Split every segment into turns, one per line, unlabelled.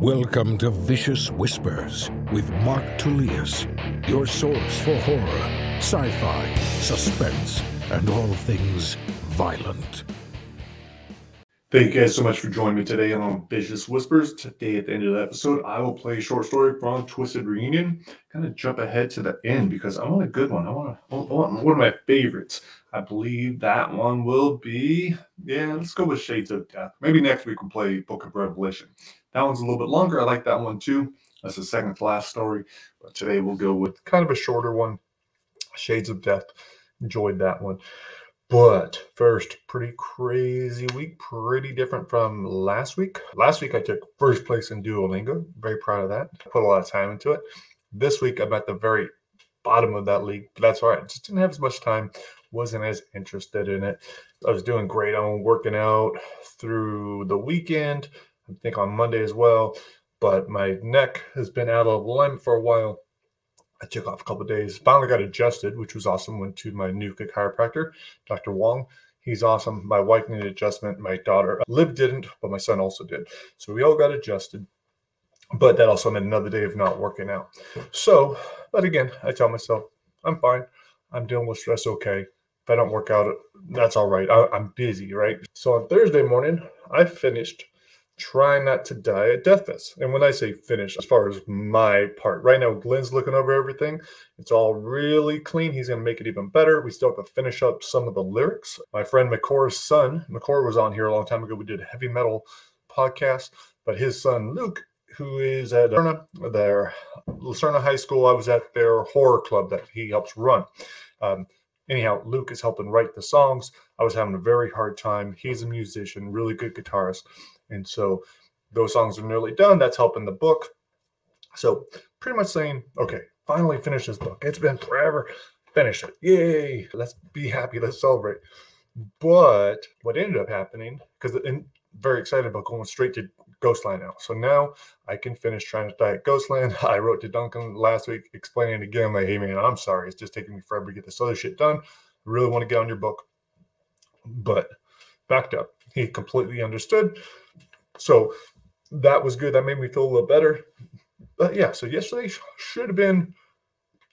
Welcome to Vicious Whispers with Mark Tullius, your source for horror, sci fi, suspense, and all things violent.
Thank you guys so much for joining me today on Vicious Whispers. Today, at the end of the episode, I will play a short story from Twisted Reunion. Kind of jump ahead to the end because I want a good one. I want, a, I want one of my favorites. I believe that one will be, yeah, let's go with Shades of Death. Maybe next week we'll play Book of Revelation. That one's a little bit longer. I like that one too. That's the second to last story. But today we'll go with kind of a shorter one Shades of Death. Enjoyed that one. But first, pretty crazy week, pretty different from last week. Last week, I took first place in Duolingo. Very proud of that. Put a lot of time into it. This week, I'm at the very bottom of that league, but that's all right. Just didn't have as much time, wasn't as interested in it. I was doing great on working out through the weekend, I think on Monday as well, but my neck has been out of alignment for a while I took off a couple days. Finally got adjusted, which was awesome. Went to my new chiropractor, Dr. Wong. He's awesome. My wife needed adjustment. My daughter, Liv, didn't, but my son also did. So we all got adjusted. But that also meant another day of not working out. So, but again, I tell myself, I'm fine. I'm dealing with stress okay. If I don't work out, that's all right. I, I'm busy, right? So on Thursday morning, I finished try not to die at Deathfest. And when I say finish, as far as my part, right now Glenn's looking over everything. It's all really clean. He's going to make it even better. We still have to finish up some of the lyrics. My friend McCore's son, McCore was on here a long time ago. We did a heavy metal podcast, but his son Luke, who is at Lucerna, their Lucerna High School, I was at their horror club that he helps run. Um, anyhow, Luke is helping write the songs. I was having a very hard time. He's a musician, really good guitarist. And so those songs are nearly done. That's helping the book. So pretty much saying, okay, finally finish this book. It's been forever. Finish it. Yay. Let's be happy. Let's celebrate. But what ended up happening, because I'm very excited about going straight to Ghostland now. So now I can finish trying to diet Ghostland. I wrote to Duncan last week explaining again, like, hey man, I'm sorry. It's just taking me forever to get this other shit done. I really want to get on your book. But backed up. He completely understood. So that was good. That made me feel a little better. But yeah, so yesterday should have been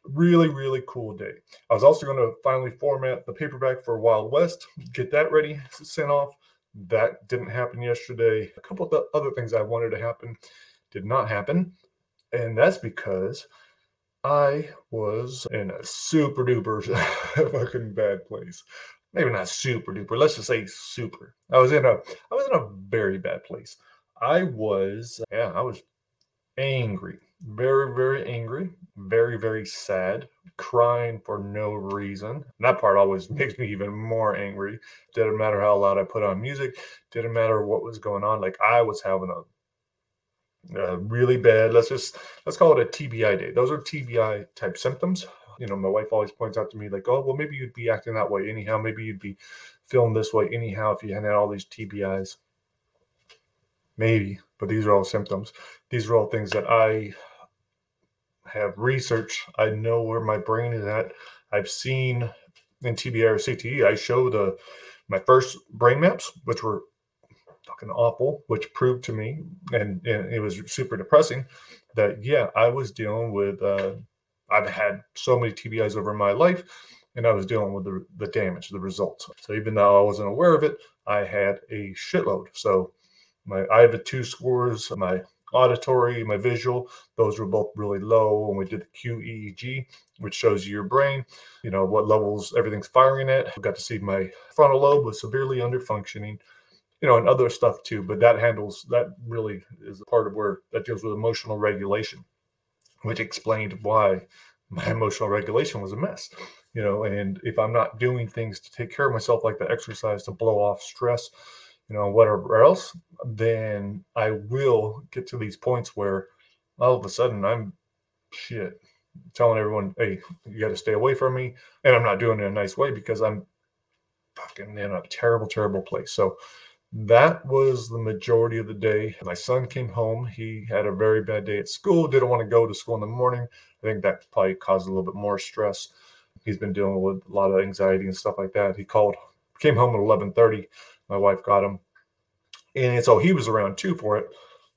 really really cool day. I was also going to finally format the paperback for Wild West, get that ready, sent off. That didn't happen yesterday. A couple of the other things I wanted to happen did not happen, and that's because I was in a super duper fucking bad place maybe not super duper. Let's just say super. I was in a I was in a very bad place. I was yeah, I was angry. Very, very angry, very, very sad, crying for no reason. And that part always makes me even more angry. Didn't matter how loud I put on music, didn't matter what was going on. Like I was having a, a really bad, let's just let's call it a TBI day. Those are TBI type symptoms you know, my wife always points out to me, like, oh, well, maybe you'd be acting that way anyhow. Maybe you'd be feeling this way anyhow if you hadn't had all these TBIs. Maybe, but these are all symptoms. These are all things that I have researched. I know where my brain is at. I've seen in TBI or CTE, I show the my first brain maps, which were fucking awful, which proved to me, and, and it was super depressing, that yeah, I was dealing with uh, I've had so many TBIs over my life, and I was dealing with the, the damage, the results. So even though I wasn't aware of it, I had a shitload. So my I have two scores, my auditory, my visual, those were both really low. And we did the QEEG, which shows you your brain, you know, what levels everything's firing at. I got to see my frontal lobe was severely under functioning, you know, and other stuff too. But that handles that really is a part of where that deals with emotional regulation which explained why my emotional regulation was a mess you know and if i'm not doing things to take care of myself like the exercise to blow off stress you know whatever else then i will get to these points where all of a sudden i'm shit telling everyone hey you got to stay away from me and i'm not doing it in a nice way because i'm fucking in a terrible terrible place. So that was the majority of the day. My son came home. He had a very bad day at school, didn't want to go to school in the morning. I think that probably caused a little bit more stress. He's been dealing with a lot of anxiety and stuff like that. He called, came home at 11:30. My wife got him. And so he was around too for it.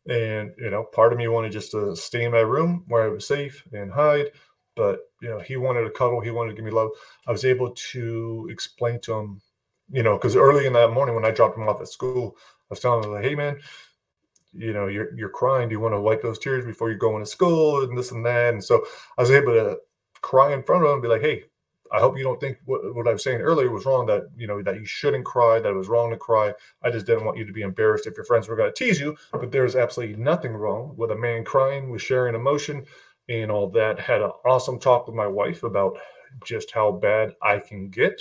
And, you know, part of me wanted just to stay in my room where I was safe and hide. But, you know, he wanted to cuddle, he wanted to give me love. I was able to explain to him, you know, because early in that morning when I dropped him off at school, I was telling him, like, hey, man, you know, you're you're crying. Do you want to wipe those tears before you go into school and this and that? And so I was able to cry in front of him and be like, hey, I hope you don't think what, what I was saying earlier was wrong. That you know that you shouldn't cry. That it was wrong to cry. I just didn't want you to be embarrassed if your friends were going to tease you. But there's absolutely nothing wrong with a man crying, with sharing emotion, and all that. Had an awesome talk with my wife about just how bad I can get.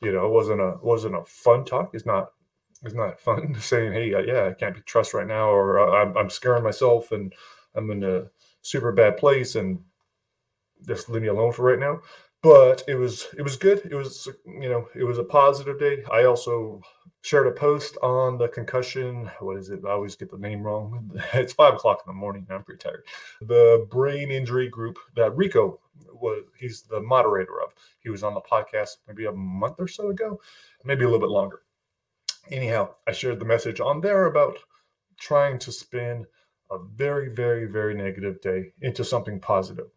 You know, it wasn't a wasn't a fun talk. It's not it's not fun saying, "Hey, uh, yeah, I can't be trust right now," or uh, I'm, I'm scaring myself and I'm in a super bad place and just leave me alone for right now. But it was it was good. It was you know it was a positive day. I also shared a post on the concussion. What is it? I always get the name wrong. It's five o'clock in the morning. I'm pretty tired. The brain injury group that rico was he's the moderator of. He was on the podcast maybe a month or so ago maybe a little bit longer. Anyhow i shared the message on there about trying to spin a very very very negative day into something positive.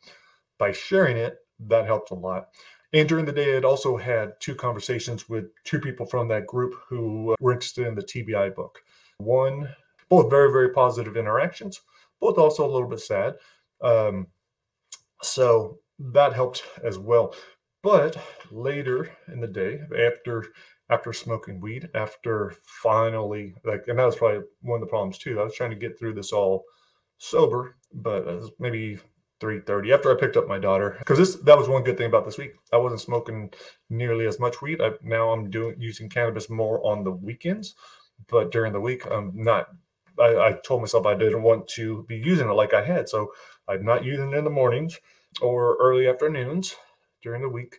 By sharing it that helped a lot. And during the day, I'd also had two conversations with two people from that group who uh, were interested in the TBI book. One, both very, very positive interactions, both also a little bit sad. Um, so that helped as well. But later in the day, after after smoking weed, after finally like, and that was probably one of the problems too. I was trying to get through this all sober, but maybe 3:30 after I picked up my daughter because this that was one good thing about this week. I wasn't smoking nearly as much weed. I, now I'm doing using cannabis more on the weekends, but during the week I'm not. I, I told myself I didn't want to be using it like I had, so I'm not using it in the mornings or early afternoons during the week.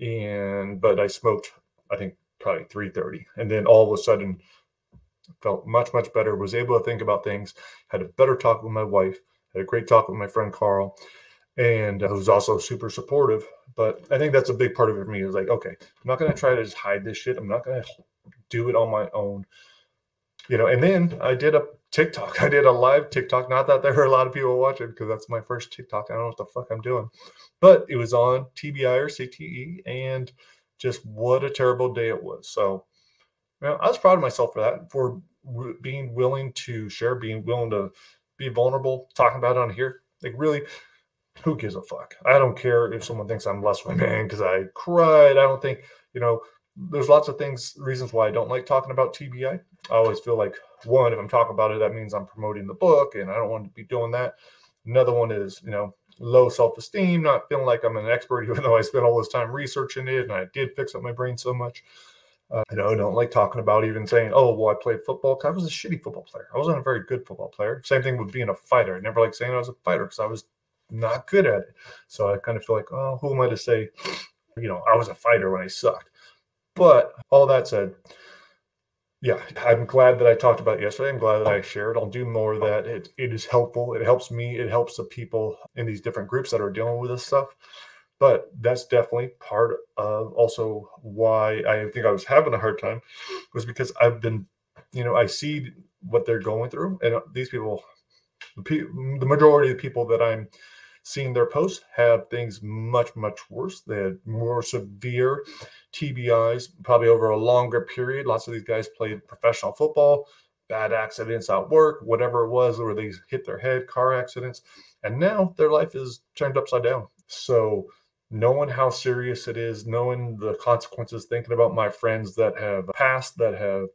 And but I smoked, I think probably 3:30, and then all of a sudden felt much much better. Was able to think about things. Had a better talk with my wife a great talk with my friend Carl, and uh, who's also super supportive. But I think that's a big part of it for me. Is like, okay, I'm not going to try to just hide this shit. I'm not going to do it on my own, you know. And then I did a TikTok. I did a live TikTok. Not that there were a lot of people watching because that's my first TikTok. I don't know what the fuck I'm doing, but it was on TBI or CTE, and just what a terrible day it was. So, you know, I was proud of myself for that, for being willing to share, being willing to be vulnerable, talking about it on here. Like, really, who gives a fuck? I don't care if someone thinks I'm less of a man because I cried. I don't think, you know, there's lots of things, reasons why I don't like talking about TBI. I always feel like, one, if I'm talking about it, that means I'm promoting the book, and I don't want to be doing that. Another one is, you know, low self esteem, not feeling like I'm an expert, even though I spent all this time researching it and I did fix up my brain so much. Uh, you know, I don't like talking about even saying, "Oh, well, I played football." I was a shitty football player. I wasn't a very good football player. Same thing with being a fighter. I never like saying I was a fighter because I was not good at it. So I kind of feel like, "Oh, who am I to say?" You know, I was a fighter when I sucked. But all that said, yeah, I'm glad that I talked about yesterday. I'm glad that I shared. I'll do more of that. It, it is helpful. It helps me. It helps the people in these different groups that are dealing with this stuff but that's definitely part of also why I think I was having a hard time was because I've been, you know, I see what they're going through, and uh, these people, the majority of people that I'm seeing their posts have things much much worse. They had more severe TBIs, probably over a longer period. Lots of these guys played professional football, bad accidents at work, whatever it was, where they hit their head, car accidents, and now their life is turned upside down. So knowing how serious it is, knowing the consequences, thinking about my friends that have passed, that have,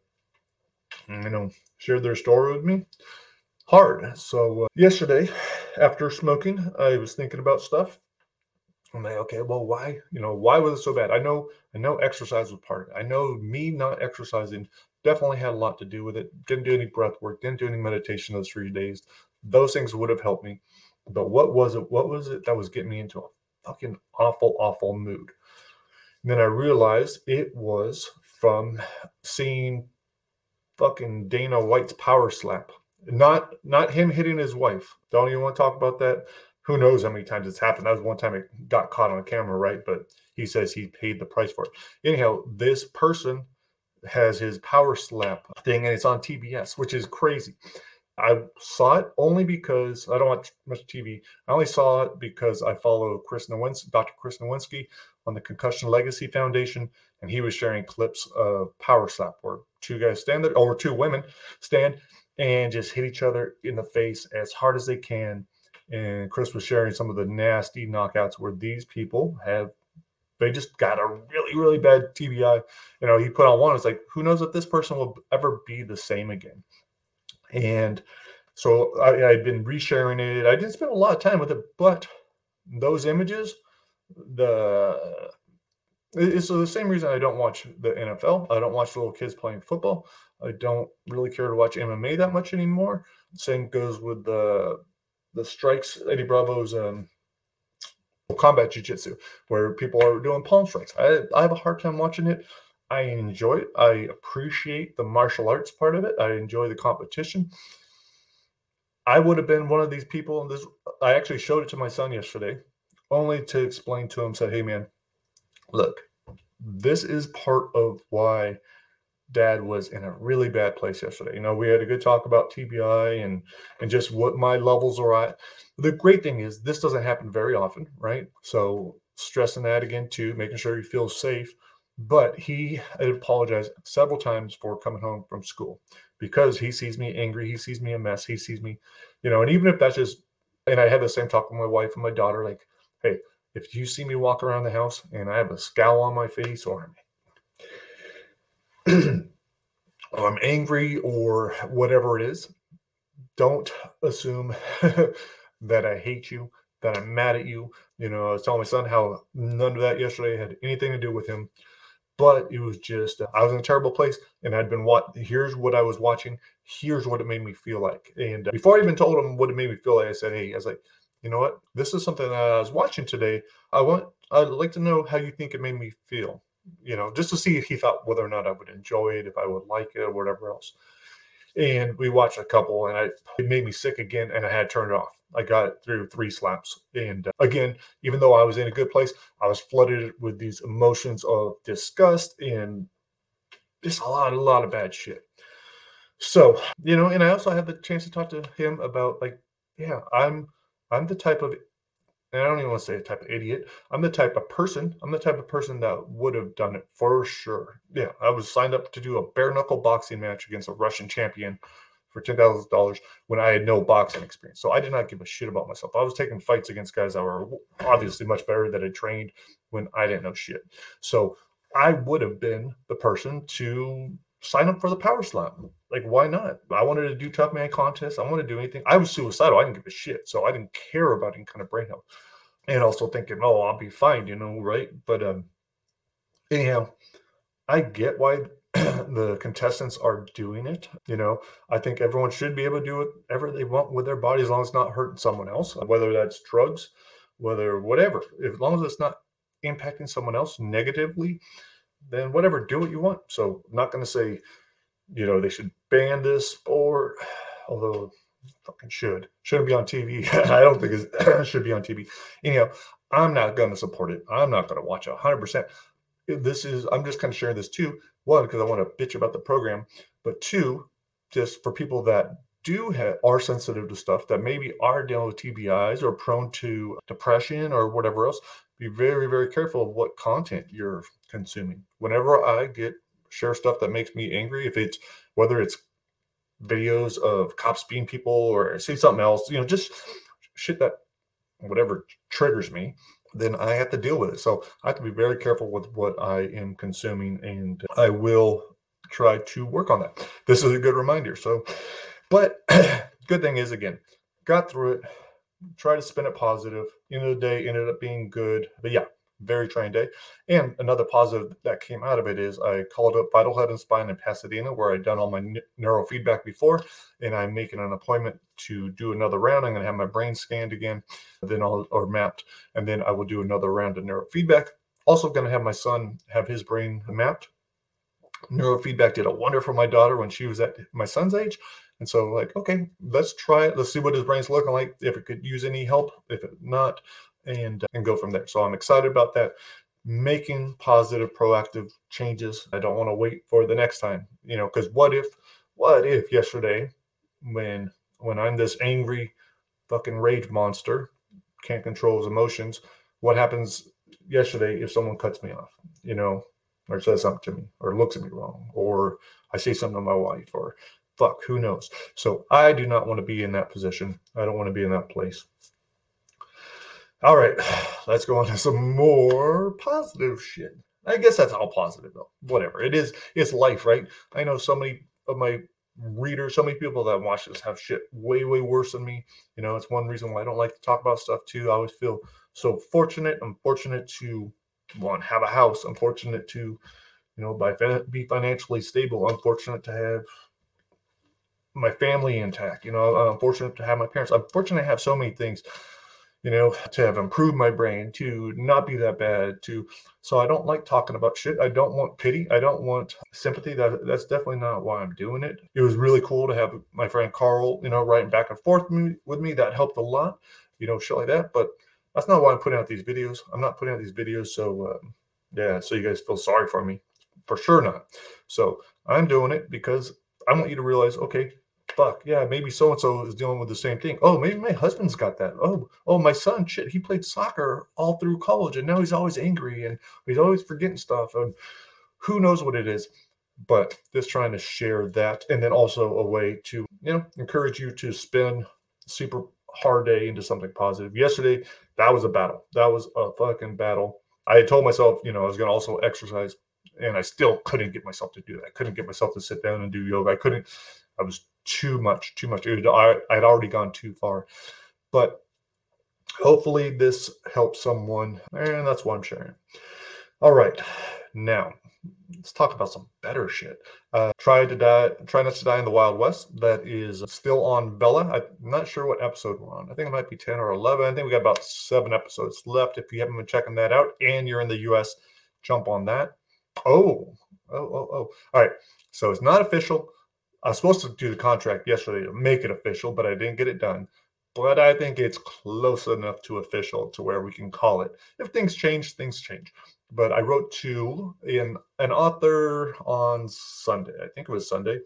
you know, shared their story with me, hard. So uh, yesterday, after smoking, I was thinking about stuff. I'm like, okay, well, why, you know, why was it so bad? I know, I know exercise was part of it. I know me not exercising definitely had a lot to do with it. Didn't do any breath work, didn't do any meditation those three days. Those things would have helped me. But what was it? What was it that was getting me into a fucking awful, awful mood. And then I realized it was from seeing fucking Dana White's power slap. Not not him hitting his wife. Don't even want to talk about that. Who knows how many times it's happened? That was one time it got caught on camera, right? But he says he paid the price for it. Anyhow, this person has his power slap thing and it's on TBS, which is crazy. I saw it only because I don't watch much TV. I only saw it because I follow Chris Nowinski, Dr. Chris Nowinski on the Concussion Legacy Foundation, and he was sharing clips of Power Slap where two guys stand there, or two women stand and just hit each other in the face as hard as they can. And Chris was sharing some of the nasty knockouts where these people have they just got a really, really bad TBI. You know, he put on one. It's like, who knows if this person will ever be the same again? And so I, I'd been resharing it. I didn't spend a lot of time with it, but those images, the it's the same reason I don't watch the NFL. I don't watch little kids playing football. I don't really care to watch MMA that much anymore. Same goes with the the strikes, Eddie Bravo's um, combat jiu-jitsu, where people are doing palm strikes. I, I have a hard time watching it. I enjoy it. I appreciate the martial arts part of it. I enjoy the competition. I would have been one of these people, and this I actually showed it to my son yesterday, only to explain to him, said, Hey man, look, this is part of why dad was in a really bad place yesterday. You know, we had a good talk about TBI and and just what my levels are at. The great thing is this doesn't happen very often, right? So stressing that again too, making sure he feels safe. But he apologized several times for coming home from school because he sees me angry, he sees me a mess, he sees me, you know, and even if that's just and I had the same talk with my wife and my daughter, like, hey, if you see me walk around the house and I have a scowl on my face or or I'm angry or whatever it is, don't assume that I hate you, that I'm mad at you. You know, I was telling my son how none of that yesterday had anything to do with him, but it was just uh, I was in a terrible place, and I'd been what here's what I was watching, here's what it made me feel like. And uh, before I even told him what it made me feel like, I said, hey, I was like, you know what, this is something that I was watching today. I want I'd like to know how you think it made me feel you know, just to see if he thought whether or not I would enjoy it, if I would like it, or whatever else. And we watched a couple, and I it made me sick again, and I had turned it off. I got through three slaps, and uh, again, even though I was in a good place, I was flooded with these emotions of disgust and just a lot, a lot of bad shit. So, you know, and I also had the chance to talk to him about like, yeah, I'm I'm the type of and I don't even want to say a type of idiot. I'm the type of person. I'm the type of person that would have done it for sure. Yeah, I was signed up to do a bare knuckle boxing match against a Russian champion for ten thousand dollars when I had no boxing experience. So I did not give a shit about myself. I was taking fights against guys that were obviously much better that had trained when I didn't know shit. So I would have been the person to sign up for the power slam. Like, why not? I wanted to do tough man contests. I wanted to do anything. I was suicidal. I didn't give a shit. So I didn't care about any kind of brain health. And also thinking, oh, I'll be fine, you know, right? But um anyhow, I get why the contestants are doing it. You know, I think everyone should be able to do whatever they want with their body as long as it's not hurting someone else, whether that's drugs, whether whatever. As long as it's not impacting someone else negatively, then whatever, do what you want. So I'm not going to say, you know, they should ban this sport, although fucking should. Shouldn't be on TV. I don't think it should be on TV. Anyhow, I'm not going to support it. I'm not going to watch it 100%. This is, I'm just kind of sharing this too. One, because I want to bitch about the program, but two, just for people that do have, are sensitive to stuff that maybe are dealing with TBIs or prone to depression or whatever else, be very, very careful of what content you're consuming. Whenever I get share stuff that makes me angry, if it's whether it's videos of cops being people or say something else, you know, just shit that whatever triggers me, then I have to deal with it. So I have to be very careful with what I am consuming and I will try to work on that. This is a good reminder. So, but good thing is, again, got through it, try to spin it positive. End of the day, ended up being good. But yeah, very trying day. And another positive that came out of it is I called up Vital Head and Spine in Pasadena, where I'd done all my neurofeedback before, and I'm making an appointment to do another round. I'm going to have my brain scanned again, then I'll or mapped, and then I will do another round of neurofeedback. Also, going to have my son have his brain mapped. Neurofeedback did a wonder for my daughter when she was at my son's age. And so, like, okay, let's try it. Let's see what his brain's looking like. If it could use any help, if it not, and uh, and go from there. So I'm excited about that. Making positive, proactive changes. I don't want to wait for the next time, you know, because what if, what if yesterday, when when I'm this angry fucking rage monster, can't control his emotions, what happens yesterday if someone cuts me off, you know, or says something to me, or looks at me wrong, or I say something to my wife, or fuck, who knows? So I do not want to be in that position. I don't want to be in that place. All right, let's go on to some more positive shit. I guess that's all positive though. Whatever it is, it's life, right? I know so many of my readers, so many people that watch this have shit way, way worse than me. You know, it's one reason why I don't like to talk about stuff too. I always feel so fortunate. I'm fortunate to one have a house. I'm fortunate to, you know, by be financially stable. I'm fortunate to have my family intact. You know, I'm fortunate to have my parents. I'm fortunate to have so many things you know, to have improved my brain, to not be that bad, to so I don't like talking about shit. I don't want pity. I don't want sympathy. That that's definitely not why I'm doing it. It was really cool to have my friend Carl, you know, writing back and forth me, with me. That helped a lot, you know, shit like that. But that's not why I'm putting out these videos. I'm not putting out these videos so um, yeah, so you guys feel sorry for me. For sure not. So I'm doing it because I want you to realize, okay, fuck yeah maybe so and so is dealing with the same thing. Oh maybe my husband's got that. Oh oh my son shit he played soccer all through college and now he's always angry and he's always forgetting stuff and who knows what it is. But just trying to share that and then also a way to you know encourage you to spin super hard day into something positive. Yesterday that was a battle. That was a fucking battle. I had told myself you know i was going to also exercise and i still couldn't get myself to do that. I couldn't get myself to sit down and do yoga. I couldn't i was too much, too much. It, I, I'd already gone too far. But hopefully this helps someone. And that's why I'm sharing. All right. Now, let's talk about some better shit. Uh, try to die, try not to die in the Wild West. That is still on Vella. I'm not sure what episode we're on. I think it might be 10 or 11. I think we got about seven episodes left. If you haven't been checking that out and you're in the US, jump on that. Oh, oh, oh, oh. All right. So it's not official. I was supposed to do the contract yesterday to make it official, but I didn't get it done. But I think it's close enough to official to where we can call it. If things change, things change. But I wrote to in an author on Sunday. I think it was Sunday.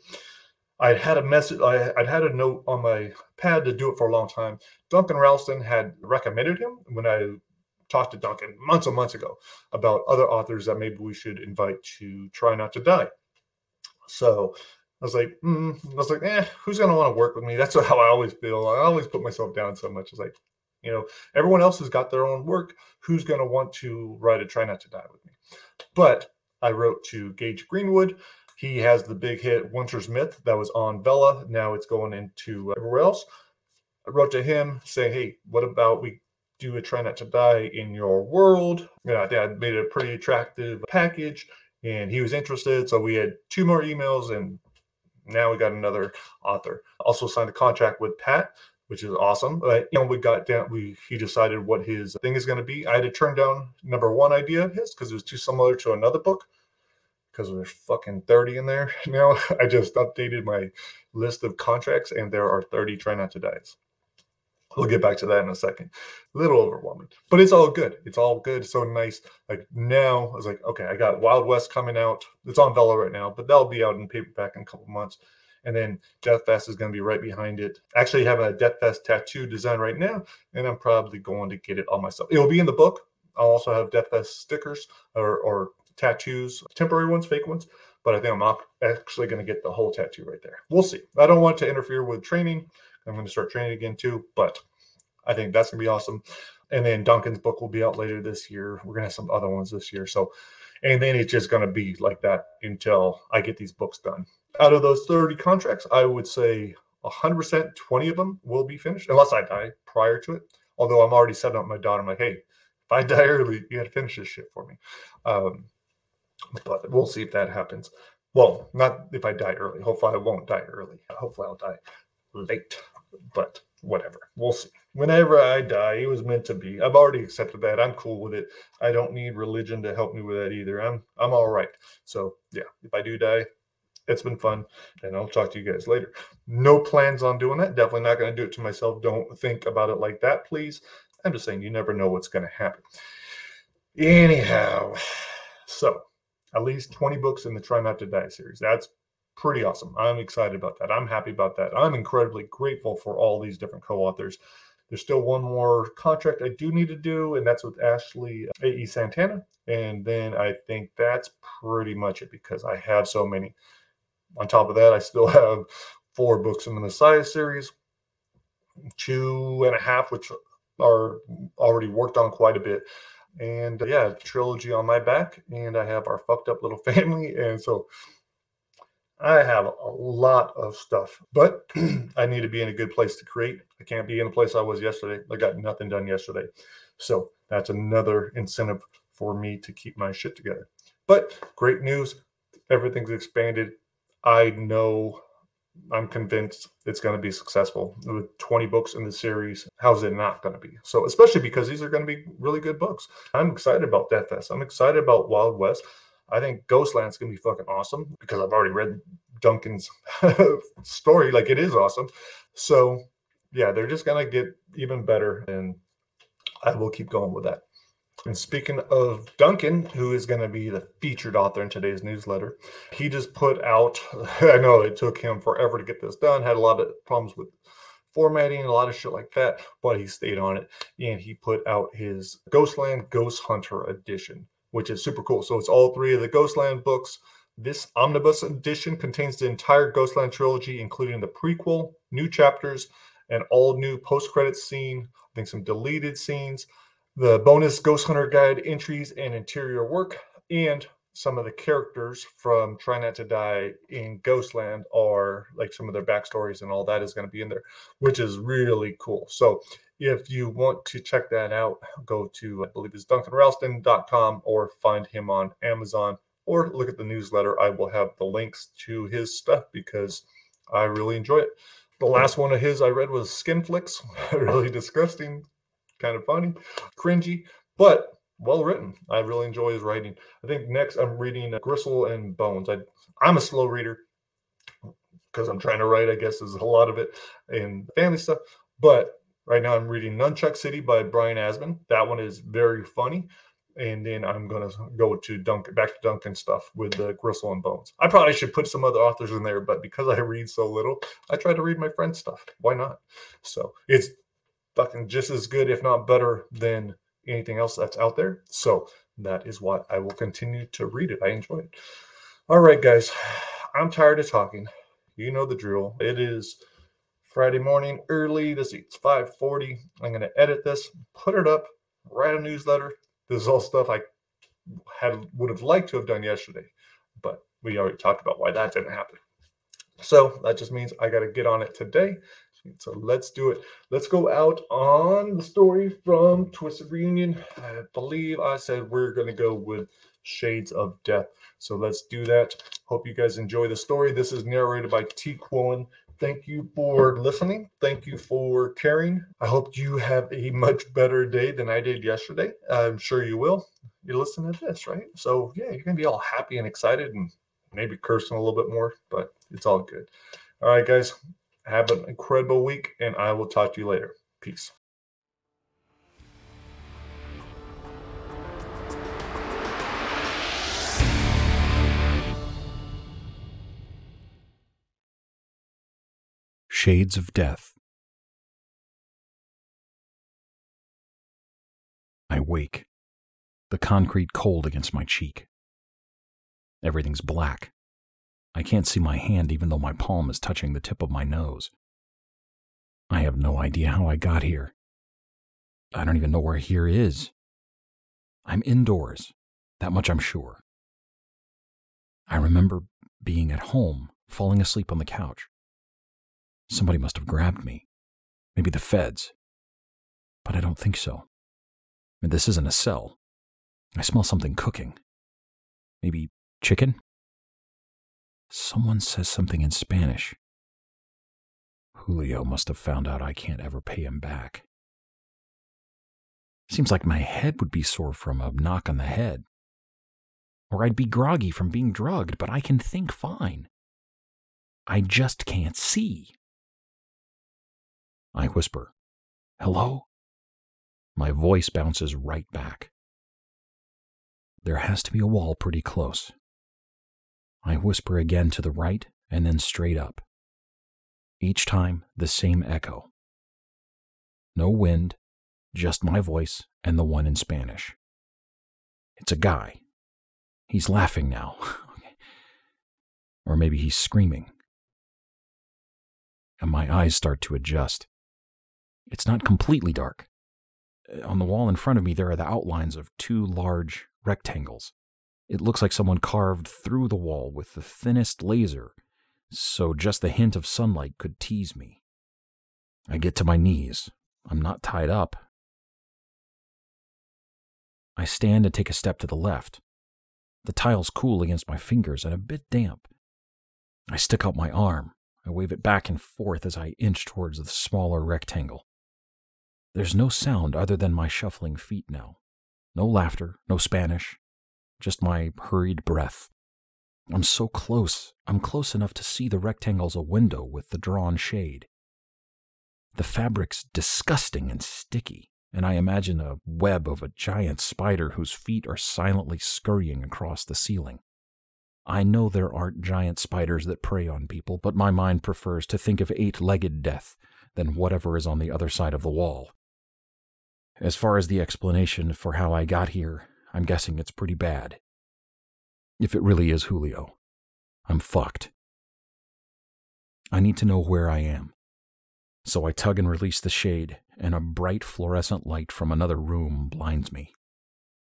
I had a message. I, would had a note on my pad to do it for a long time. Duncan Ralston had recommended him when I talked to Duncan months and months ago about other authors that maybe we should invite to try not to die. So I was like, mm. I was like, eh, who's gonna want to work with me? That's how I always feel. I always put myself down so much. It's like, you know, everyone else has got their own work. Who's gonna want to write a Try Not to Die with me? But I wrote to Gage Greenwood. He has the big hit Winter's Myth that was on Vella. Now it's going into everywhere else. I wrote to him saying, hey, what about we do a Try Not to Die in your world? Yeah, I made a pretty attractive package and he was interested. So we had two more emails and now we got another author. Also signed a contract with Pat, which is awesome. But you know, we got down. We he decided what his thing is going to be. I had to turn down number one idea of his because it was too similar to another book. Because there's fucking 30 in there now. I just updated my list of contracts, and there are 30 try not to dies. We'll get back to that in a second. A little overwhelming, but it's all good. It's all good. So nice. Like now, I was like, okay, I got Wild West coming out. It's on Vella right now, but that'll be out in paperback in a couple months. And then Death Fest is going to be right behind it. Actually, having a Death Fest tattoo design right now, and I'm probably going to get it all myself. It will be in the book. I'll also have Death Fest stickers or, or tattoos, temporary ones, fake ones. But I think I'm actually going to get the whole tattoo right there. We'll see. I don't want to interfere with training. I'm going to start training again too, but I think that's going to be awesome. And then Duncan's book will be out later this year. We're going to have some other ones this year. So, and then it's just going to be like that until I get these books done. Out of those 30 contracts, I would say 100%, 20 of them will be finished, unless I die prior to it. Although I'm already setting up my daughter, I'm like, hey, if I die early, you got to finish this shit for me. Um, but we'll see if that happens. Well, not if I die early. Hopefully, I won't die early. Hopefully, I'll die late but whatever. We'll see. Whenever I die, it was meant to be. I've already accepted that. I'm cool with it. I don't need religion to help me with that either. I'm I'm all right. So yeah, if I do die, it's been fun, and I'll talk to you guys later. No plans on doing that. Definitely not going to do it to myself. Don't think about it like that, please. I'm just saying you never know what's going to happen. Anyhow, so at least 20 books in the Try Not to Die series. That's pretty awesome. I'm excited about that. I'm happy about that. I'm incredibly grateful for all these different co-authors. There's still one more contract I do need to do, and that's with Ashley uh, A.E. Santana. And then I think that's pretty much it because I have so many. On top of that, I still have four books in the Messiah series, two and a half, which are already worked on quite a bit. And uh, yeah, trilogy on my back, and I have our fucked up little family. And so I have a lot of stuff, but I need to be in a good place to create. I can't be in the place I was yesterday. I got nothing done yesterday. So that's another incentive for me to keep my shit together. But great news everything's expanded. I know, I'm convinced it's going to be successful. With 20 books in the series, how's it not going to be? So, especially because these are going to be really good books. I'm excited about Death Fest. I'm excited about Wild West. I think Ghostland's gonna be fucking awesome because I've already read Duncan's story. Like it is awesome. So yeah, they're just gonna get even better, and I will keep going with that. And speaking of Duncan, who is going to be the featured author in today's newsletter, he just put out. I know it took him forever to get this done. Had a lot of problems with formatting, a lot of shit like that, but he stayed on it and he put out his Ghostland Ghost Hunter edition which is super cool. So it's all three of the Ghostland books. This omnibus edition contains the entire Ghostland trilogy, including the prequel, new chapters, and all new post credits scene. I think some deleted scenes, the bonus Ghost Hunter Guide entries and interior work, and some of the characters from Try Not to Die in Ghostland are like some of their backstories and all that is going to be in there, which is really cool. So if you want to check that out, go to, I believe it's duncanralston.com or find him on Amazon or look at the newsletter. I will have the links to his stuff because I really enjoy it. The last one of his I read was Skin Flicks. really disgusting, kind of funny, cringy, but well written. I really enjoy his writing. I think next I'm reading uh, Gristle and Bones. I, I'm a slow reader because I'm trying to write, I guess, is a lot of it and family stuff. But Right now, I'm reading Nunchuck City by Brian Asman. That one is very funny. And then I'm going to go to Duncan, back to Duncan stuff with the Gristle and Bones. I probably should put some other authors in there, but because I read so little, I try to read my friend's stuff. Why not? So it's fucking just as good, if not better, than anything else that's out there. So that is why I will continue to read it. I enjoy it. All right, guys, I'm tired of talking. You know the drill. It is Friday morning early. This it's 5:40. I'm going to edit this, put it up, write a newsletter. This is all stuff I had would have liked to have done yesterday, but we already talked about why that didn't happen. So that just means I got to get on it today. So let's do it. Let's go out on the story from Twisted Reunion. I believe I said we're going to go with Shades of Death. So let's do that. Hope you guys enjoy the story. This is narrated by T. Quillen Thank you for listening. Thank you for caring. I hope you have a much better day than I did yesterday. I'm sure you will. You're listening to this, right? So, yeah, you're going to be all happy and excited and maybe cursing a little bit more, but it's all good. All right, guys, have an incredible week, and I will talk to you later. Peace.
Shades of Death. I wake, the concrete cold against my cheek. Everything's black. I can't see my hand even though my palm is touching the tip of my nose. I have no idea how I got here. I don't even know where here is. I'm indoors, that much I'm sure. I remember being at home, falling asleep on the couch. Somebody must have grabbed me. Maybe the feds. But I don't think so. And this isn't a cell. I smell something cooking. Maybe chicken? Someone says something in Spanish. Julio must have found out I can't ever pay him back. Seems like my head would be sore from a knock on the head. Or I'd be groggy from being drugged, but I can think fine. I just can't see. I whisper, Hello? My voice bounces right back. There has to be a wall pretty close. I whisper again to the right, and then straight up. Each time, the same echo. No wind, just my voice and the one in Spanish. It's a guy. He's laughing now. or maybe he's screaming. And my eyes start to adjust. It's not completely dark. Uh, on the wall in front of me, there are the outlines of two large rectangles. It looks like someone carved through the wall with the thinnest laser, so just the hint of sunlight could tease me. I get to my knees. I'm not tied up. I stand and take a step to the left. The tiles cool against my fingers and a bit damp. I stick out my arm. I wave it back and forth as I inch towards the smaller rectangle. There's no sound other than my shuffling feet now. No laughter, no Spanish, just my hurried breath. I'm so close, I'm close enough to see the rectangle's a window with the drawn shade. The fabric's disgusting and sticky, and I imagine a web of a giant spider whose feet are silently scurrying across the ceiling. I know there aren't giant spiders that prey on people, but my mind prefers to think of eight legged death than whatever is on the other side of the wall. As far as the explanation for how I got here, I'm guessing it's pretty bad. If it really is Julio, I'm fucked. I need to know where I am. So I tug and release the shade, and a bright fluorescent light from another room blinds me.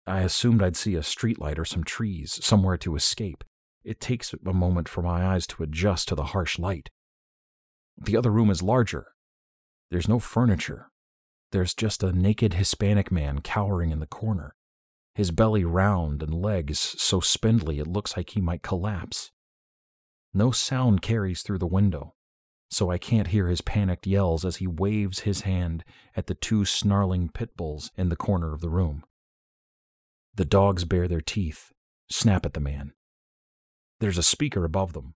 I assumed I'd see a streetlight or some trees, somewhere to escape. It takes a moment for my eyes to adjust to the harsh light. The other room is larger. There's no furniture. There's just a naked Hispanic man cowering in the corner his belly round and legs so spindly it looks like he might collapse. No sound carries through the window, so I can't hear his panicked yells as he waves his hand at the two snarling pit bulls in the corner of the room. The dogs bare their teeth, snap at the man. There's a speaker above them.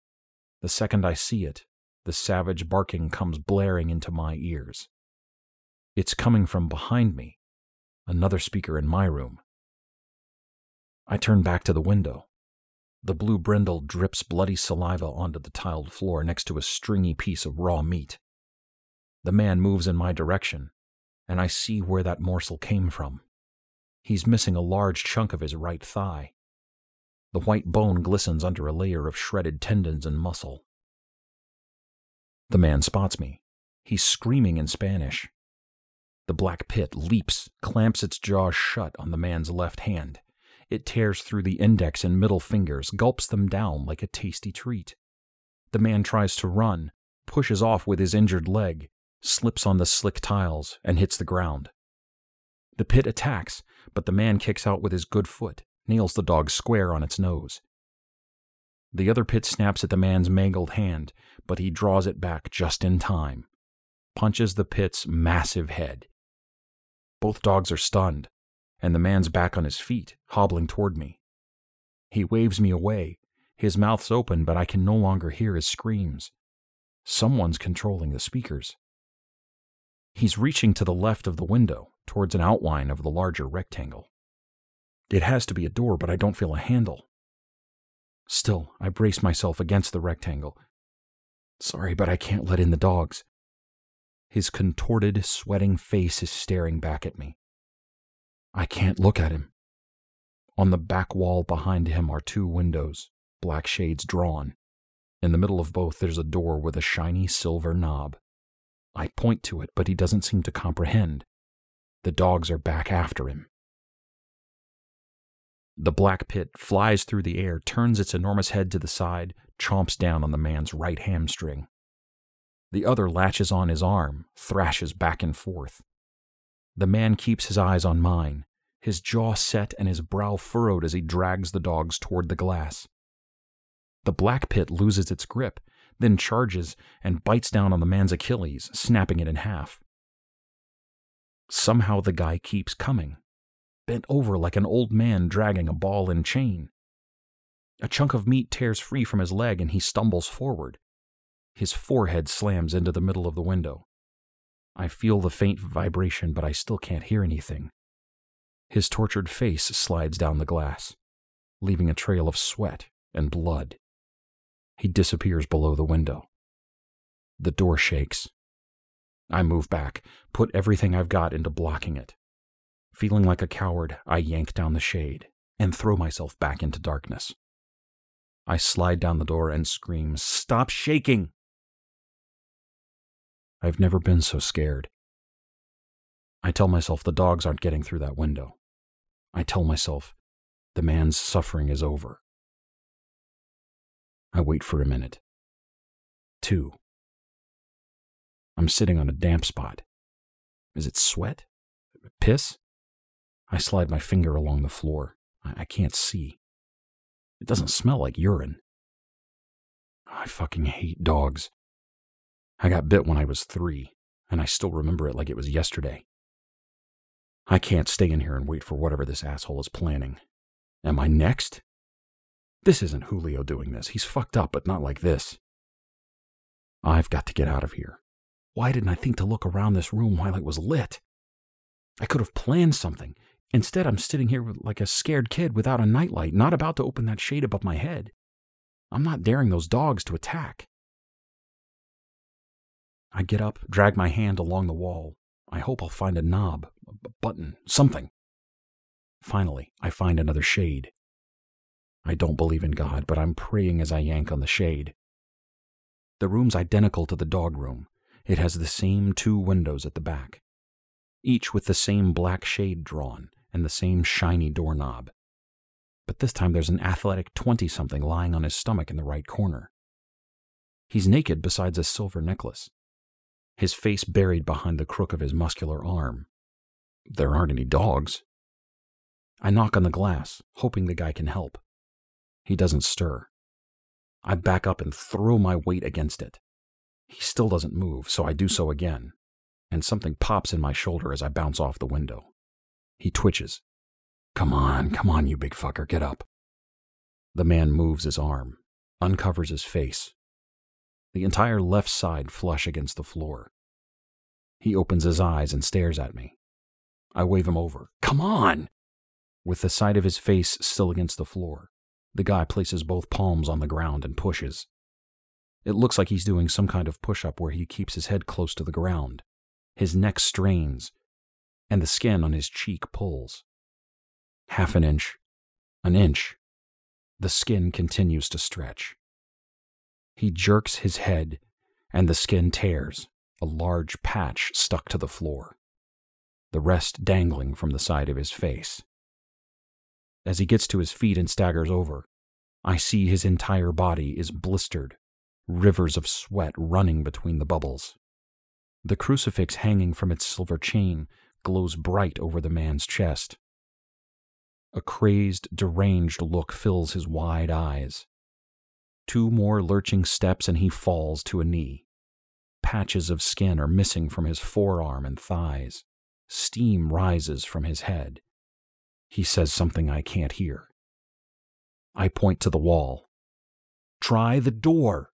The second I see it, the savage barking comes blaring into my ears. It's coming from behind me, another speaker in my room. I turn back to the window. The blue brindle drips bloody saliva onto the tiled floor next to a stringy piece of raw meat. The man moves in my direction, and I see where that morsel came from. He's missing a large chunk of his right thigh. The white bone glistens under a layer of shredded tendons and muscle. The man spots me. He's screaming in Spanish. The black pit leaps, clamps its jaws shut on the man's left hand, it tears through the index and middle fingers, gulps them down like a tasty treat. The man tries to run, pushes off with his injured leg, slips on the slick tiles, and hits the ground. The pit attacks, but the man kicks out with his good foot, nails the dog square on its nose. The other pit snaps at the man's mangled hand, but he draws it back just in time, punches the pit's massive head. Both dogs are stunned, and the man's back on his feet, hobbling toward me. He waves me away. His mouth's open, but I can no longer hear his screams. Someone's controlling the speakers. He's reaching to the left of the window, towards an outline of the larger rectangle. It has to be a door, but I don't feel a handle. Still, I brace myself against the rectangle. Sorry, but I can't let in the dogs. His contorted, sweating face is staring back at me. I can't look at him. On the back wall behind him are two windows, black shades drawn. In the middle of both, there's a door with a shiny silver knob. I point to it, but he doesn't seem to comprehend. The dogs are back after him. The black pit flies through the air, turns its enormous head to the side, chomps down on the man's right hamstring. The other latches on his arm, thrashes back and forth. The man keeps his eyes on mine, his jaw set and his brow furrowed as he drags the dogs toward the glass. The black pit loses its grip, then charges and bites down on the man's Achilles, snapping it in half. Somehow the guy keeps coming, bent over like an old man dragging a ball and chain. A chunk of meat tears free from his leg and he stumbles forward. His forehead slams into the middle of the window. I feel the faint vibration, but I still can't hear anything. His tortured face slides down the glass, leaving a trail of sweat and blood. He disappears below the window. The door shakes. I move back, put everything I've got into blocking it. Feeling like a coward, I yank down the shade and throw myself back into darkness. I slide down the door and scream, Stop shaking! I've never been so scared. I tell myself the dogs aren't getting through that window. I tell myself the man's suffering is over. I wait for a minute. Two. I'm sitting on a damp spot. Is it sweat? Piss? I slide my finger along the floor. I, I can't see. It doesn't smell like urine. I fucking hate dogs. I got bit when I was three, and I still remember it like it was yesterday. I can't stay in here and wait for whatever this asshole is planning. Am I next? This isn't Julio doing this. He's fucked up, but not like this. I've got to get out of here. Why didn't I think to look around this room while it was lit? I could have planned something. Instead, I'm sitting here like a scared kid without a nightlight, not about to open that shade above my head. I'm not daring those dogs to attack. I get up, drag my hand along the wall. I hope I'll find a knob, a button, something. Finally, I find another shade. I don't believe in God, but I'm praying as I yank on the shade. The room's identical to the dog room. It has the same two windows at the back, each with the same black shade drawn and the same shiny doorknob. But this time there's an athletic 20 something lying on his stomach in the right corner. He's naked besides a silver necklace, his face buried behind the crook of his muscular arm. There aren't any dogs. I knock on the glass, hoping the guy can help. He doesn't stir. I back up and throw my weight against it. He still doesn't move, so I do so again, and something pops in my shoulder as I bounce off the window. He twitches. Come on, come on, you big fucker, get up. The man moves his arm, uncovers his face. The entire left side flush against the floor. He opens his eyes and stares at me. I wave him over. Come on! With the side of his face still against the floor, the guy places both palms on the ground and pushes. It looks like he's doing some kind of push up where he keeps his head close to the ground. His neck strains, and the skin on his cheek pulls. Half an inch, an inch. The skin continues to stretch. He jerks his head, and the skin tears, a large patch stuck to the floor, the rest dangling from the side of his face. As he gets to his feet and staggers over, I see his entire body is blistered, rivers of sweat running between the bubbles. The crucifix hanging from its silver chain glows bright over the man's chest. A crazed, deranged look fills his wide eyes. Two more lurching steps and he falls to a knee. Patches of skin are missing from his forearm and thighs. Steam rises from his head. He says something I can't hear. I point to the wall. Try the door.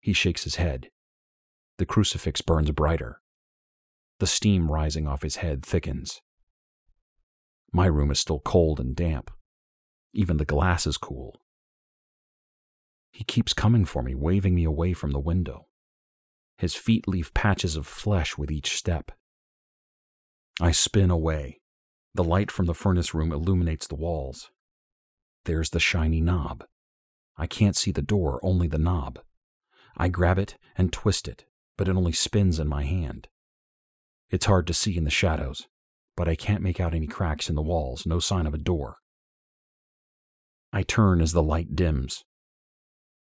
He shakes his head. The crucifix burns brighter. The steam rising off his head thickens. My room is still cold and damp. Even the glass is cool. He keeps coming for me, waving me away from the window. His feet leave patches of flesh with each step. I spin away, the light from the furnace room illuminates the walls. There's the shiny knob. I can't see the door, only the knob. I grab it and twist it, but it only spins in my hand. It's hard to see in the shadows, but I can't make out any cracks in the walls, no sign of a door. I turn as the light dims.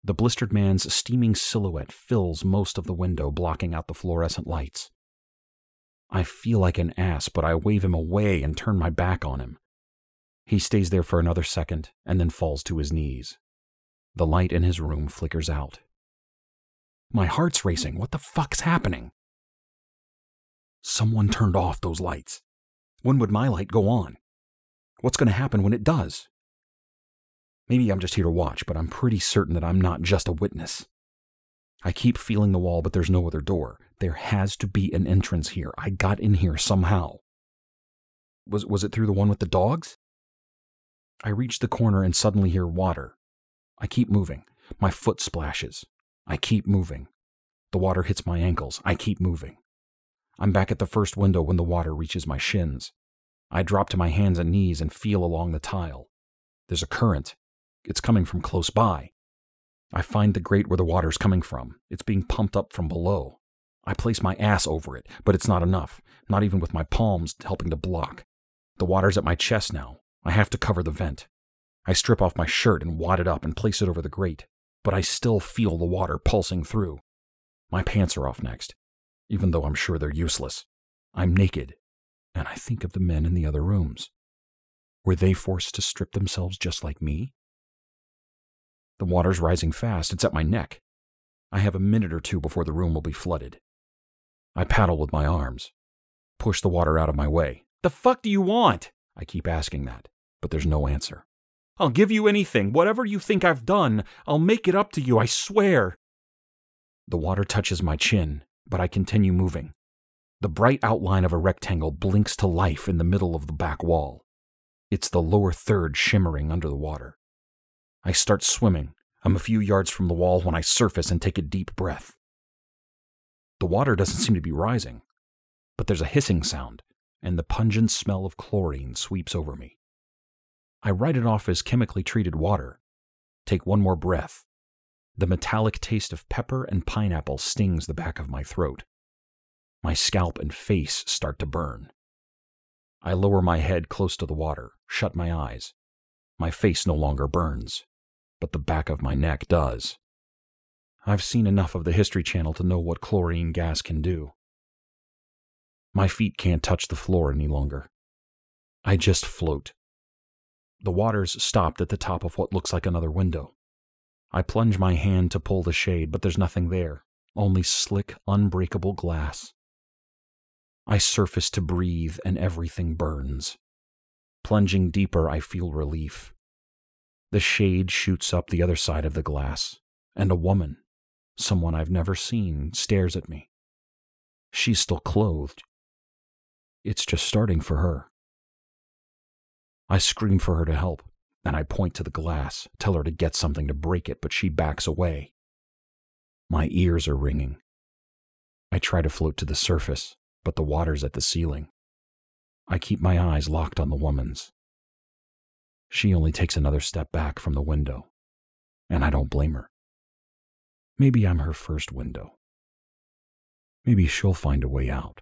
The blistered man's steaming silhouette fills most of the window, blocking out the fluorescent lights. I feel like an ass, but I wave him away and turn my back on him. He stays there for another second and then falls to his knees. The light in his room flickers out. My heart's racing. What the fuck's happening? Someone turned off those lights. When would my light go on? What's going to happen when it does? Maybe I'm just here to watch, but I'm pretty certain that I'm not just a witness. I keep feeling the wall, but there's no other door. There has to be an entrance here. I got in here somehow. Was, was it through the one with the dogs? I reach the corner and suddenly hear water. I keep moving. My foot splashes. I keep moving. The water hits my ankles. I keep moving. I'm back at the first window when the water reaches my shins. I drop to my hands and knees and feel along the tile. There's a current. It's coming from close by. I find the grate where the water's coming from. It's being pumped up from below. I place my ass over it, but it's not enough, not even with my palms helping to block. The water's at my chest now. I have to cover the vent. I strip off my shirt and wad it up and place it over the grate, but I still feel the water pulsing through. My pants are off next, even though I'm sure they're useless. I'm naked, and I think of the men in the other rooms. Were they forced to strip themselves just like me? The water's rising fast. It's at my neck. I have a minute or two before the room will be flooded. I paddle with my arms, push the water out of my way. The fuck do you want? I keep asking that, but there's no answer. I'll give you anything. Whatever you think I've done, I'll make it up to you, I swear. The water touches my chin, but I continue moving. The bright outline of a rectangle blinks to life in the middle of the back wall. It's the lower third shimmering under the water. I start swimming. I'm a few yards from the wall when I surface and take a deep breath. The water doesn't seem to be rising, but there's a hissing sound, and the pungent smell of chlorine sweeps over me. I write it off as chemically treated water. Take one more breath. The metallic taste of pepper and pineapple stings the back of my throat. My scalp and face start to burn. I lower my head close to the water, shut my eyes. My face no longer burns but the back of my neck does. I've seen enough of the History Channel to know what chlorine gas can do. My feet can't touch the floor any longer. I just float. The water's stopped at the top of what looks like another window. I plunge my hand to pull the shade, but there's nothing there, only slick, unbreakable glass. I surface to breathe, and everything burns. Plunging deeper, I feel relief. The shade shoots up the other side of the glass, and a woman, someone I've never seen, stares at me. She's still clothed. It's just starting for her. I scream for her to help, and I point to the glass, tell her to get something to break it, but she backs away. My ears are ringing. I try to float to the surface, but the water's at the ceiling. I keep my eyes locked on the woman's. She only takes another step back from the window, and I don't blame her. Maybe I'm her first window. Maybe she'll find a way out.